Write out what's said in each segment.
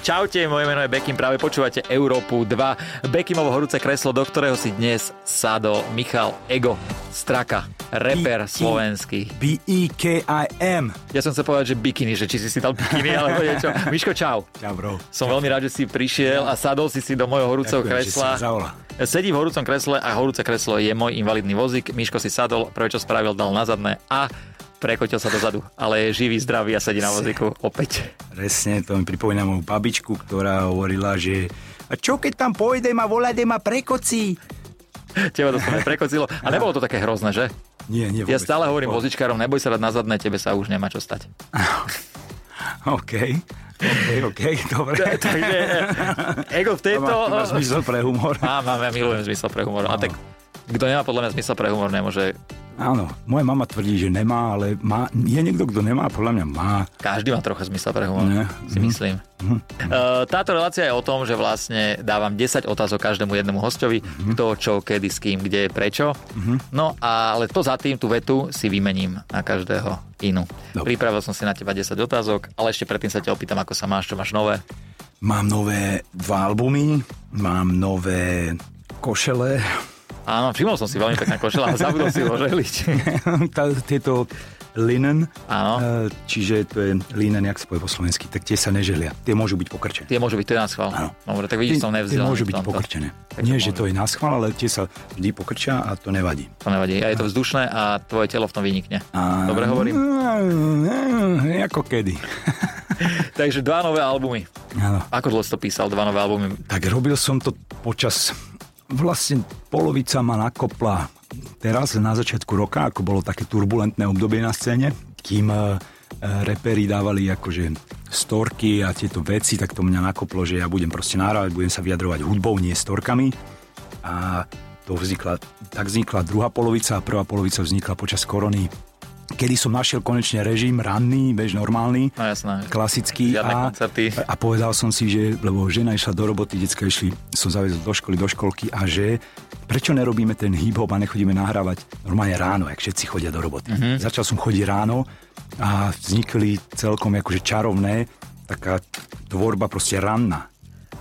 Čaute, moje meno je Bekim, práve počúvate Európu 2. Bekimovo horúce kreslo, do ktorého si dnes sadol Michal Ego Straka, reper slovenský. B-E-K-I-M. Ja som sa povedať, že bikini, že či si si dal bikini alebo niečo. Miško, čau. Čau, bro. Som veľmi rád, že si prišiel a sadol si si do mojho horúceho kresla. Sedí v horúcom kresle a horúce kreslo je môj invalidný vozík. Miško si sadol, prvé čo spravil, dal na zadné a prekotil sa dozadu. Ale je živý, zdravý a sedí na vozíku opäť. Presne, to mi pripomína moju babičku, ktorá hovorila, že a čo keď tam pôjdem a volajde ma prekocí? Teba to som prekocilo. A nebolo to také hrozné, že? Nie, nie Ja vôbec. stále hovorím Bolo- vozičkárom, neboj sa dať na zadné, tebe sa už nemá čo stať. OK, OK, OK, dobre. Takže Ego v tejto... Máš, máš zmysel pre humor. Mám, mám, ja milujem zmysel pre humor. A tak kto nemá podľa mňa zmysel pre humor, nemôže... Áno, moja mama tvrdí, že nemá, ale má, je niekto, kto nemá, podľa mňa má. Každý má trocha zmysel pre humor, Ne. si myslím. Uh, Táto relácia je o tom, že vlastne dávam 10 otázok každému jednému hostovi, kto, čo, kedy, s kým, kde, prečo. No ale to za tým, tú vetu si vymením na každého inú. Dobre. Pripravil som si na teba 10 otázok, ale ešte predtým sa ťa opýtam, ako sa máš, čo máš nové. Mám nové dva albumy, mám nové košele, Áno, všimol som si veľmi pekná košela, ale zabudol si ho žehliť. Tieto linen, Áno. e, čiže to je linen, jak sa povie po slovensky, tak tie sa neželia. Tie môžu byť pokrčené. Tie môžu byť, na schvál. Áno. Dobre, tak vidíš, som tie nevzdelaný. môžu byť pokrčené. Tak Nie, to že môže. to je na schvál, ale tie sa vždy pokrčia a to nevadí. To nevadí. A je to vzdušné a tvoje telo v tom vynikne. A... Dobre hovorím? Mm, Ako kedy. Takže dva nové albumy. Áno. Ako dlho si to písal, dva nové albumy? Tak robil som to počas... Vlastne polovica ma nakopla teraz na začiatku roka, ako bolo také turbulentné obdobie na scéne, kým e, e, reperi dávali akože storky a tieto veci, tak to mňa nakoplo, že ja budem proste nahrávať, budem sa vyjadrovať hudbou, nie storkami. A to vznikla, tak vznikla druhá polovica a prvá polovica vznikla počas korony, kedy som našiel konečne režim ranný, bež normálny, No jasné. klasický Žiadne a, koncerty. a povedal som si, že lebo žena išla do roboty, decka išli, som zavezol do školy, do školky a že prečo nerobíme ten hip-hop a nechodíme nahrávať normálne ráno, jak všetci chodia do roboty. Mhm. Mm-hmm. Začal som chodiť ráno a vznikli celkom akože čarovné, taká tvorba proste ranná.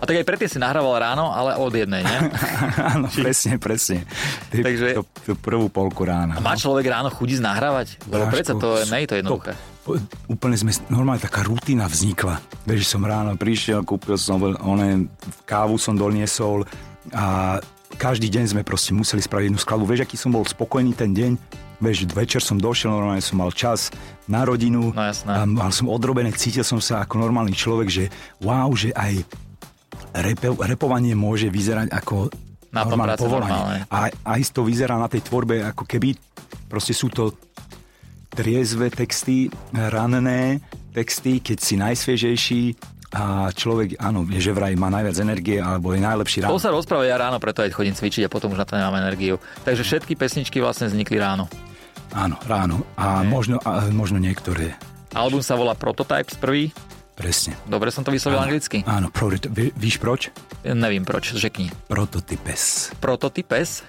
A tak aj predtým si nahrával ráno, ale od jednej, nie? Áno, presne, presne. Ty, Takže- to, to prvú polku rána. Má človek ráno chuť ísť nahrávať? Lebo Bráško, predsa to je, nie je to jednoduché. po- Úplne sme, normálne taká rutina vznikla. Vieš, som ráno prišiel, kúpil som, one, kávu som doniesol a každý deň sme proste museli spraviť jednu skladbu. Vieš, aký som bol spokojný ten deň? Vieš, večer som došiel, normálne som mal čas na rodinu. No jasné. A mal som odrobené, cítil som sa ako normálny človek, že wow, že aj repe, repovanie môže vyzerať ako Na normálne práce povolanie. normálne. A aj to vyzerá na tej tvorbe, ako keby proste sú to triezve texty, ranné texty, keď si najsviežejší a človek, áno, vie, že vraj má najviac energie alebo je najlepší To ráno. sa rozpráva ja ráno, preto aj chodím cvičiť a potom už na to nemám energiu. Takže všetky pesničky vlastne vznikli ráno. Áno, ráno. A možno, a možno niektoré. Album sa volá Prototypes prvý. Presne. Dobre som to vyslovil anglicky? Áno, pro, ví- víš proč? Nevím proč, řekni. Prototypes. Prototypes.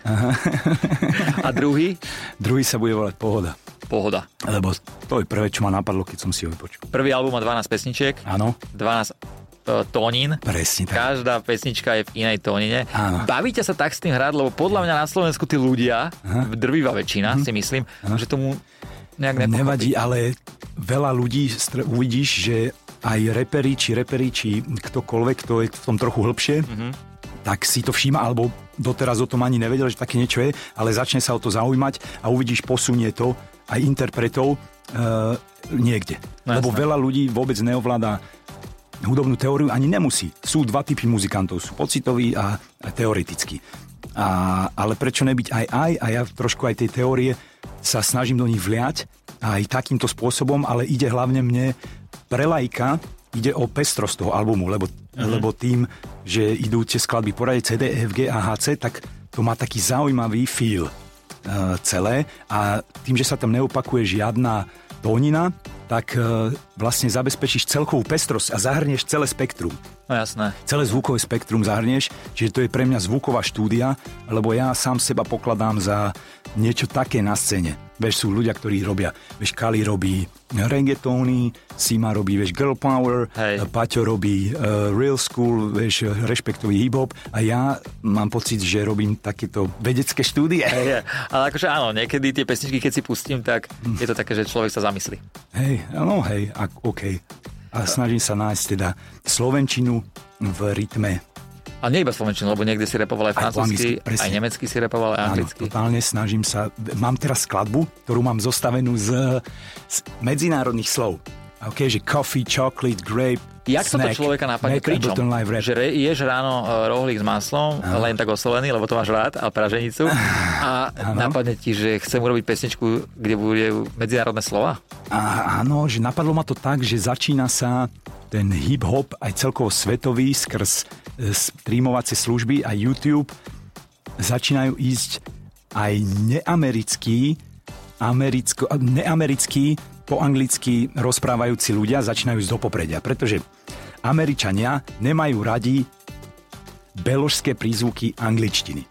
A druhý? Druhý sa bude volať Pohoda. Pohoda. Lebo to je prvé, čo ma napadlo, keď som si ho vypočul. Prvý album má 12 pesničiek, Áno, 12 e, tónin. presne tak. Každá pesnička je v inej tónine. Áno. Bavíte sa tak s tým hrať, lebo podľa mňa na Slovensku tí ľudia, drvivá väčšina si myslím, že tomu nejak nepochopí. Nevadí, ale veľa ľudí uvidíš, že aj reperi, či reperi, či ktokoľvek, kto je v tom trochu hĺbšie, mm-hmm. tak si to všíma, alebo doteraz o tom ani nevedel, že také niečo je, ale začne sa o to zaujímať a uvidíš, posunie to aj interpretov uh, niekde. No Lebo jasné. veľa ľudí vôbec neovláda hudobnú teóriu, ani nemusí. Sú dva typy muzikantov, sú pocitový a, a teoretický. A, ale prečo nebyť aj aj, a ja trošku aj tej teórie sa snažím do nich vliať aj takýmto spôsobom, ale ide hlavne mne pre lajka, ide o pestrosť toho albumu, lebo, mm-hmm. lebo tým, že idú tie skladby poradie CD, E, F, G a HC, tak to má taký zaujímavý feel uh, celé a tým, že sa tam neopakuje žiadna tónina, tak uh, vlastne zabezpečíš celkovú pestrosť a zahrnieš celé spektrum. No jasné. Celé zvukové spektrum zahrnieš, čiže to je pre mňa zvuková štúdia, lebo ja sám seba pokladám za niečo také na scéne. Vieš, sú ľudia, ktorí robia, vieš, Kali robí reggaetóny, Sima robí, vieš, girl power, Hej. Paťo robí uh, real school, vieš, rešpektový hip-hop a ja mám pocit, že robím takéto vedecké štúdie. Je. Ale akože áno, niekedy tie pesničky, keď si pustím, tak je to také, že človek sa zamyslí. Hej, no hej, ak, OK. A snažím sa nájsť teda slovenčinu v rytme A nie iba slovenčinu, lebo niekde si repoval aj Aj francúzsky, anglicky, presne. aj nemecky si repoval, aj Áno, anglicky. totálne snažím sa. Mám teraz skladbu, ktorú mám zostavenú z, z medzinárodných slov. OK, že coffee, chocolate, grape, Jak to snack, človeka napadne? Pričom? Že re, ješ ráno e, rohlík s maslom, len tak osolený, lebo to máš rád, a praženicu. A napadne ti, že chcem urobiť pesničku, kde budú medzinárodné slova? A, áno, že napadlo ma to tak, že začína sa ten hip-hop aj celkovo svetový skrz e, streamovacie služby a YouTube začínajú ísť aj neamerickí, americko, neamerickí, po anglicky rozprávajúci ľudia začínajú ísť do popredia, pretože Američania nemajú radi beložské prízvuky angličtiny.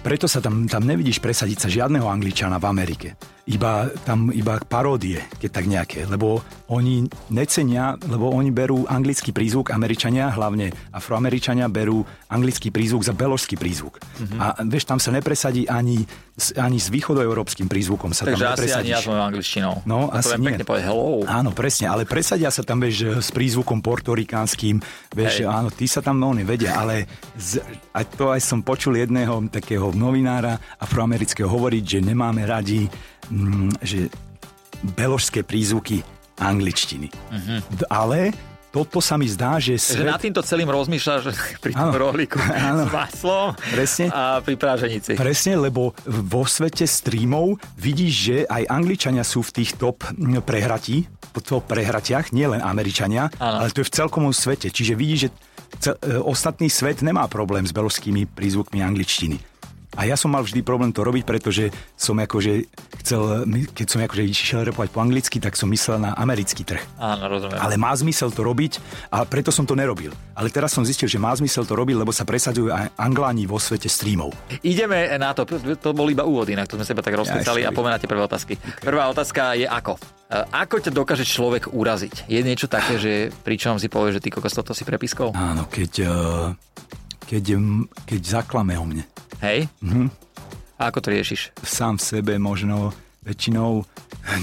Preto sa tam, tam nevidíš presadiť sa žiadneho angličana v Amerike. Iba tam iba paródie, keď tak nejaké, lebo oni necenia, lebo oni berú anglický prízvuk, Američania, hlavne Afroameričania berú anglický prízvuk za beložský prízvuk. Mm-hmm. A vieš, tam sa nepresadí ani, ani s východoeurópskym prízvukom sa Takže tam asi ani ja s mojou angličtinou. No, to asi nie. pekne povedať hello. Áno, presne, ale presadia sa tam, vieš, s prízvukom portorikánskym, vieš, Hej. áno, tí sa tam oni vedia, ale z, a to aj som počul jedného takého novinára afroamerického hovoriť, že nemáme radi, že beložské prízvuky angličtiny. Mhm. D- Ale toto sa mi zdá, že svet... nad týmto celým rozmýšľaš pri tom Áno. rohlíku Áno. s maslom Presne. a pri práženici. Presne, lebo vo svete streamov vidíš, že aj Angličania sú v tých top mm, prehratí, po top prehratiach, nie len Američania, Áno. ale to je v celkom svete. Čiže vidíš, že cel, e, ostatný svet nemá problém s beložskými prízvukmi angličtiny. A ja som mal vždy problém to robiť, pretože som akože chcel, keď som akože išiel repovať po anglicky, tak som myslel na americký trh. Áno, rozumiem. Ale má zmysel to robiť a preto som to nerobil. Ale teraz som zistil, že má zmysel to robiť, lebo sa presadzujú aj angláni vo svete streamov. Ideme na to, to bol iba úvod, inak to sme seba tak rozkecali Ja, a pomenáte prvé otázky. Prvá otázka je ako? E, Ako ťa dokáže človek uraziť? Je niečo také, že pričom si povie, že ty kokos toto si prepiskol? Áno, keď, eh, keď, keď zaklame o mne. Hej? Mhm. A ako to riešiš? Sám v sebe možno väčšinou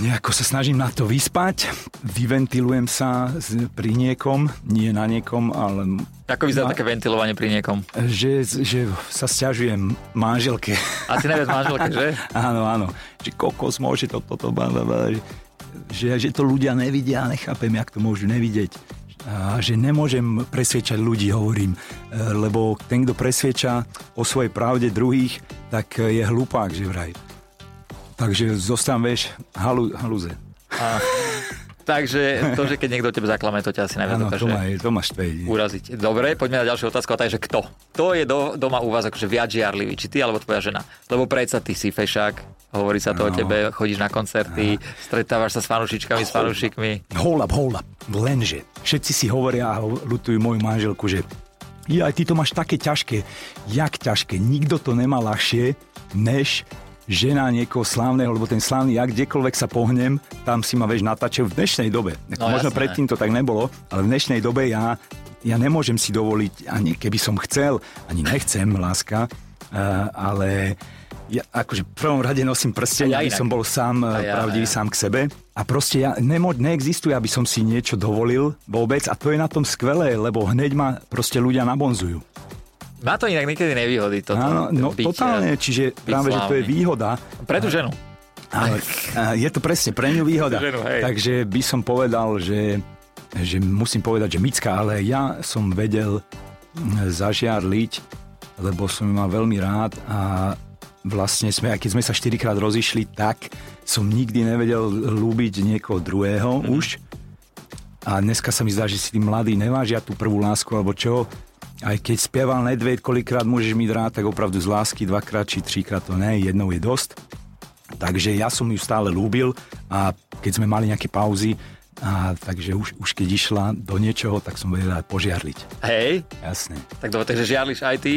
nejako sa snažím na to vyspať, vyventilujem sa pri niekom, nie na niekom, ale Ako vyzerá také ventilovanie pri niekom? že, že sa stiažujem manželke. Asi najviac manželke, že? áno, áno, že kokos môže toto, toto, bla, že, že to ľudia nevidia, nechápem, jak to môžu nevidieť. A že nemôžem presviečať ľudí, hovorím, e, lebo ten, kto presvieča o svojej pravde druhých, tak e, je hlupák, že vraj. Takže zostan, vieš, halu, halúze. A, takže to, že keď niekto tebe zaklame, to ťa asi najviac dokáže to ma, to ma uraziť. Dobre, poďme na ďalšiu otázku, a to je, že kto? Kto je do, doma u vás akože viac žiarlivý? Či ty, alebo tvoja žena? Lebo predsa ty si fešák, hovorí sa to o No. tebe, chodíš na koncerty, stretávaš sa s fanúšičkami, s fanúšikmi. Hold up, hold up. Lenže všetci si hovoria a lutujú moju manželku, že ja, ty to máš také ťažké. Jak ťažké? Nikto to nemá ľahšie, než žena niekoho slávneho, lebo ten slávny, ja kdekoľvek sa pohnem, tam si ma vieš natáčajú v dnešnej dobe. No, Možno jasné. predtým to tak nebolo, ale v dnešnej dobe ja, ja nemôžem si dovoliť, ani keby som chcel, ani nechcem, láska, ale ja akože v prvom rade nosím prsteň, ja aby som bol sám, A a ja, pravdivý ja. sám k sebe. A proste ja, nemo, neexistuje, aby som si niečo dovolil vôbec a to je na tom skvelé, lebo hneď ma proste ľudia nabonzujú. Má to inak niekedy nevýhody, toto Áno, no byť, totálne, eh, čiže práve, že to je výhoda. Pre tú ženu. Ale je to presne pre ňu výhoda. Ženu. Takže by som povedal, že, že musím povedať, že Micka, ale ja som vedel mm, zažiarliť, lebo som ju mal veľmi rád a vlastne sme, aj keď sme sa štyrikrát rozišli, tak som nikdy nevedel lúbiť niekoho druhého mm. už. A dneska sa mi zdá, že si tí mladí nevážia tú prvú lásku, alebo čo. Aj keď spieval Nedved, koľkrát môžeš mi rád, tak opravdu z lásky dvakrát či trikrát to ne, jednou je dosť. Takže ja som ju stále lúbil a keď sme mali nejaké pauzy, A takže už, už keď išla do niečoho, tak som vedela požiarliť. Hej, Jasné, tak dobre, takže žiarliš aj ty.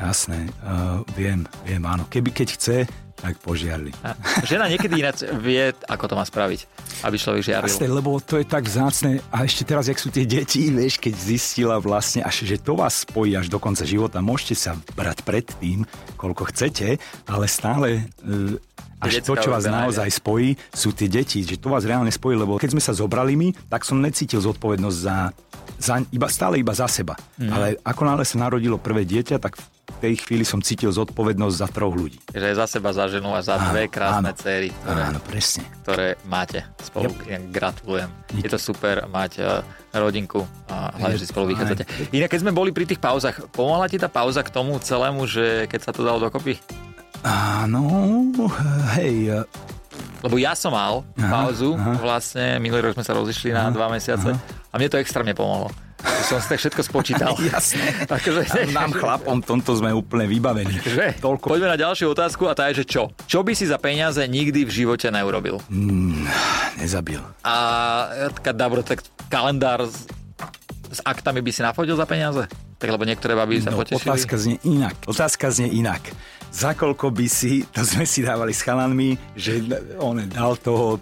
Jasné. Uh, viem, viem, áno. Keby keď chce, tak požiarli. A žena niekedy ináč vie, ako to má spraviť, aby človek žiaril. Jasné, lebo to je tak vzácne. A ešte teraz, jak sú tie deti, vieš, keď zistila vlastne, až že to vás spojí až do konca života. Môžete sa brať pred tým, koľko chcete, ale stále e, až to, čo vás naozaj spojí, sú tie deti, že to vás reálne spojí, lebo keď sme sa zobrali my, tak som necítil zodpovednosť za, za iba, stále iba za seba. Mm. Ale ako náhle sa narodilo prvé dieťa, tak tej chvíli som cítil zodpovednosť za troch ľudí. Že za seba, za ženu a za dve krásne áno. céry, ktoré, Áno, presne. ktoré máte spolu. Yep. Gratulujem. Je to super mať uh, rodinku a hlavne, že spolu vychádzate. Inak, keď sme boli pri tých pauzach, pomohla ti tá pauza k tomu celému, že keď sa to dalo dokopy? Áno, hej, e, Lebo ja som mal Aha, pauzu, aha. vlastne minulý rok sme sa rozišli na dva mesiace a mne to extrémne pomohlo. Že som si tak všetko spočítal. jasné. Akože, Nám chlapom tomto sme úplne vybavení. Že? Toľko. Poďme na ďalšiu otázku a tá je, že čo? Čo by si za peniaze nikdy v živote neurobil? Mm, nezabil. A taká dobro, tak kalendár s, s aktami by si nafotil za peniaze? Tak lebo niektoré baby sa No, potešili. otázka znie inak. Otázka znie inak. Za koľko by si, to sme si dávali s chalanmi, že on dal toho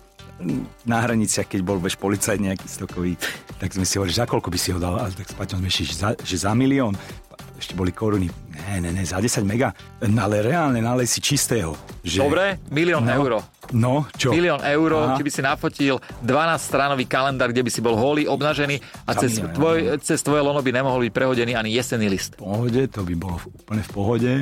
na hraniciach, keď bol veš policajt nejaký stokový, tak sme si hovorili, za koľko by si ho dal, ale tak s Paťom sme išli, že za, že za milión, ešte boli koruny, ne, ne, ne, za 10 mega, no, ale reálne nalej si čistého. Že, Dobre, milión no, eur. No, čo? Milión eur, Aha. či by si nafotil 12-stránový kalendár, kde by si bol holý, obnažený a Za cez, tvoj, cez tvoje lono by nemohol byť prehodený ani jesenný list. V pohode, to by bolo úplne v pohode.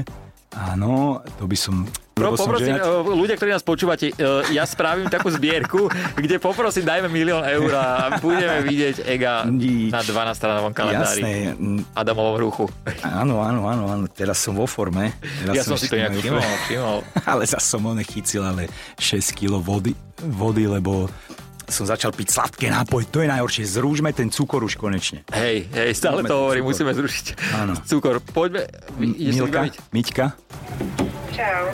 Áno, to by som... Pro, som poprosím, ženat- e, ľudia, ktorí nás počúvate, e, ja spravím takú zbierku, kde poprosím, dajme milión eur a budeme vidieť Ega Nič. na 12-stránovom kalendári. Jasné, Adamovom ruchu. áno, áno, áno, áno, teraz som vo forme. Teraz Ja som si to nejak všimol, všimol. Ale zase som on chycil ale 6 kg vody, vody, lebo som začal piť sladké nápoj. To je najhoršie. Zrúžme ten cukor už konečne. Hej, hej, stále Máme to hovorím, musíme zrušiť Áno. cukor. Poďme, si Milka? Miťka, Čau,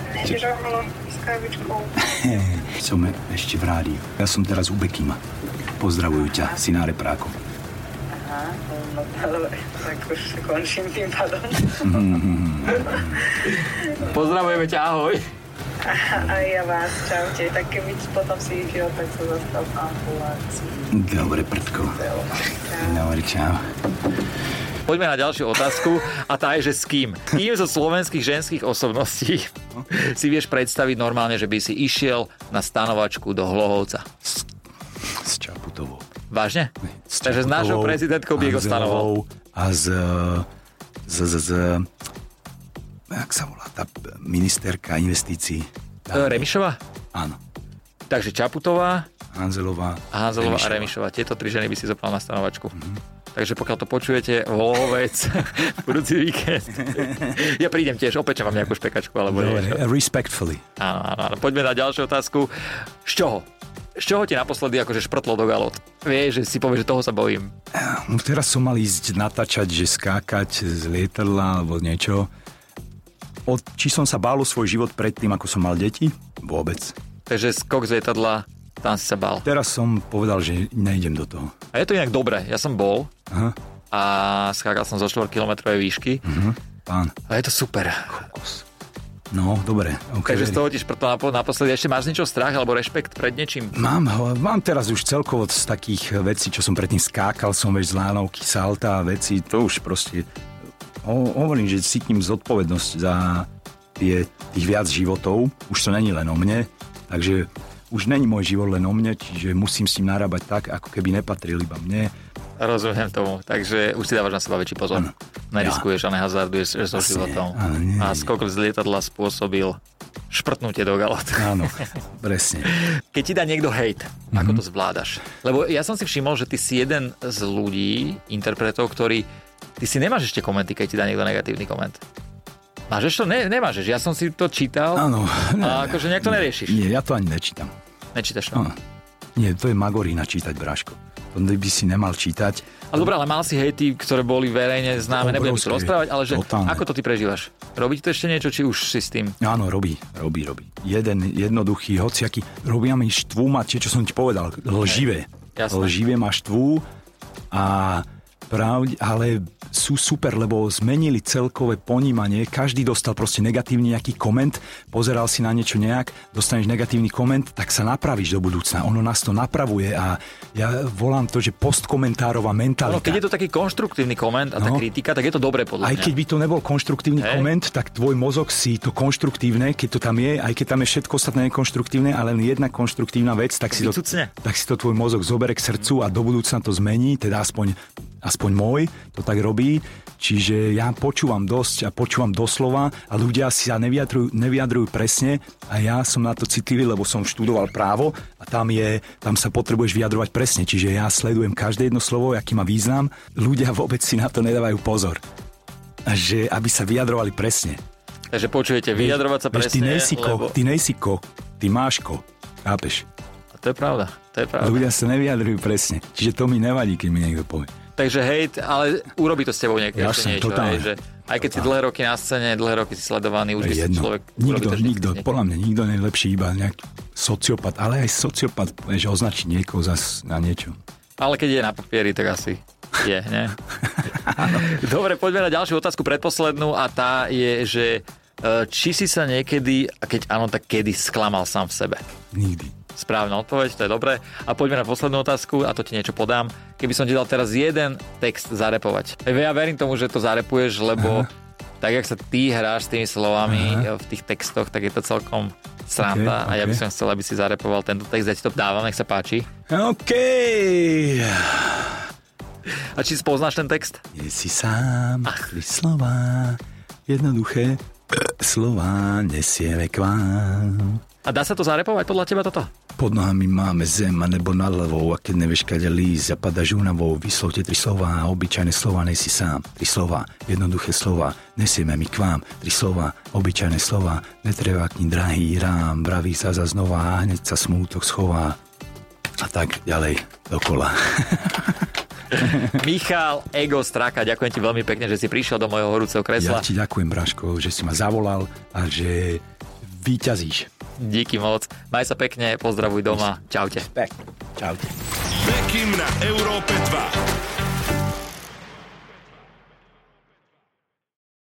okolo s kávičkou? som ešte v rádiu. Ja som teraz u Bekima. Pozdravujú ťa, syná reprákov. Aha, no ale tak už končím tým pádom. Pozdravujeme ťa, ahoj. A ja vás, čaute. Tak keby potom si išiel, tak sa zastav v ambulácii. Dobre, prdko. Dobre, čau. Poďme na ďalšiu otázku a tá je, že s kým? Kým zo slovenských ženských osobností si vieš predstaviť normálne, že by si išiel na stanovačku do Hlohovca? S Čaputovou. Vážne? S Takže s našou prezidentkou Diego Stanovou. A z, z, z, z, jak sa volá tá ministerka investícií? E, Remišová? Áno. Takže Čaputová, Hanzelová. Hanzelová a Remišová. Remišová. Tieto tri ženy by si zopal na stanovačku. Mhm. Takže pokiaľ to počujete, Hlohovec, budúci víkend. Ja prídem tiež, opečem vám nejakú špekačku alebo Dobre, niečo. respectfully. Áno, áno, áno. Poďme na ďalšiu otázku. Z čoho? Z čoho ti naposledy akože šprtlo do galot? Vieš, že si povieš, že toho sa bojím. No, teraz som mal ísť natáčať, že skákať z lietadla alebo niečo. Od, či som sa bál o svoj život predtým, ako som mal deti? Vôbec. Takže skok z lietadla, tam si sa bál. Teraz som povedal, že nejdem do toho. A je to inak dobré. Ja som bol Aha. a skákal som zo 4 km výšky Mhm. Pán. a je to super. Kokos. No, dobre. Okay. Takže z toho ti šprtlo napo- naposledy. Ešte máš niečo strach alebo rešpekt pred niečím? Mám, mám teraz už celkovo z takých vecí, čo som predtým skákal, som veď z lánovky, salta a veci, to už proste... Ho, hovorím, že cítim zodpovednosť za tie, tých viac životov. Už to není len o mne, takže už není môj život len o mne, čiže musím s tým narábať tak, ako keby nepatril iba mne. Rozumiem tomu. Takže už si dávaš na seba väčší pozor. Áno. Neriskuješ a nehazarduješ so Asi, životom. áno, nie, a skok z lietadla spôsobil šprtnutie do galot. Áno, presne. Keď ti dá niekto hejt, Mhm. ako to zvládaš? Lebo ja som si všimol, že ty si jeden z ľudí, interpretov, ktorý... Ty si nemáš ešte komenty, keď ti dá niekto negatívny koment. Máš ešte? Ne, nemáš. Ja som si to čítal Áno. a akože nejak to neriešiš. Nie, ja to ani nečítam. Nečítaš to. No. Nie, to je magorína čítať, Bráško. To by si nemal čítať. Ale dobré, ale mal si hejty, ktoré boli verejne známe, nebudem tu Obrovské. rozprávať, ale že Totálne. ako to ty prežívaš? Robí to ešte niečo, či už si s tým? Áno, robí, robí, robí. Jeden jednoduchý, hociaký, robia mi štvú ma tie, čo som ti povedal, lživé. Jasné. živé ma štvú a pravde, ale sú super, lebo zmenili celkové ponímanie. Každý dostal proste negatívny nejaký koment, pozeral si na niečo nejak, dostaneš negatívny koment, tak sa napravíš do budúcna. Ono nás to napravuje a ja volám to, že postkomentárová mentalita. No, keď je to taký konštruktívny koment a tá No. kritika, tak je to dobré podľa Aj mňa. keď by to nebol konštruktívny Hej. koment, tak tvoj mozog si to konštruktívne, keď to tam je, aj keď tam je všetko ostatné nekonštruktívne, ale len jedna konštruktívna vec, tak si, to, tak si to tvoj mozog zoberie k srdcu a do budúcna to zmení, teda aspoň, aspoň môj to tak robí. Čiže ja počúvam dosť a počúvam doslova a ľudia si sa nevyjadrujú, nevyjadrujú presne a ja som na to citlivý, lebo som študoval právo a tam, je, tam sa potrebuješ vyjadrovať presne. Čiže ja sledujem každé jedno slovo, aký má význam. Ľudia vôbec si na to nedávajú pozor a že aby sa vyjadrovali presne. Takže počujete, vyjadrovať sa Vieš, presne, ty nejsi ko, lebo... ty nejsi ko, ty máš ko. Chápeš? To je pravda, to je pravda. Ľudia sa nevyjadrujú presne. Čiže to mi nevadí, keď mi niekto povie. Takže hejt, ale urobí to s tebou niekedy Jasne, niečo. totálne. Hej, že aj keď si dlhé roky na scéne, dlhé roky si sledovaný, už je človek... Nikto, nikto, niekým. podľa mňa nikto nie je lepší, iba nejaký sociopat. Ale aj sociopat, že označí niekoho zas na niečo. Ale keď je na papieri, tak asi je, ne? Dobre, poďme na ďalšiu otázku, predposlednú a tá je, že e, či si sa niekedy, a keď áno, tak kedy sklamal sám v sebe? Nikdy. Správna odpoveď, to je dobré. A poďme na poslednú otázku a to ti niečo podám. Keby som ti dal teraz jeden text zarepovať. Ja verím tomu, že to zarepuješ, lebo tak, jak sa ty hráš s tými slovami Aha. v tých textoch, tak je to celkom sranda Ok, a ja by som chcel, aby si zarepoval tento text, ja ti to dávam, nech sa páči. OK. A či spoznáš ten text? Je si sám, tri slova, jednoduché slova nesieme k vám. A dá sa to zarepovať podľa teba toto? Pod nohami máme zem a nebo nad hlavou a keď nevieš kade lísť a padaš únavou, vyslovte tri slova, obyčajné slova, nejsi sám. Tri slova, jednoduché slova, nesieme my k vám. Tri slova, obyčajné slova, netreba k ní drahý rám, vraví sa za znova a hneď sa smútok schová. A tak ďalej, dokola. Michal Ego Straka, ďakujem ti veľmi pekne, že si prišiel do mojho horúceho Ja kresla. ti ďakujem, Braško, že si ma zavolal a že vyťazíš. Díky moc. Maj sa pekne, pozdravuj doma. Čaute. Pek. Čaute. Bekim na Európe 2.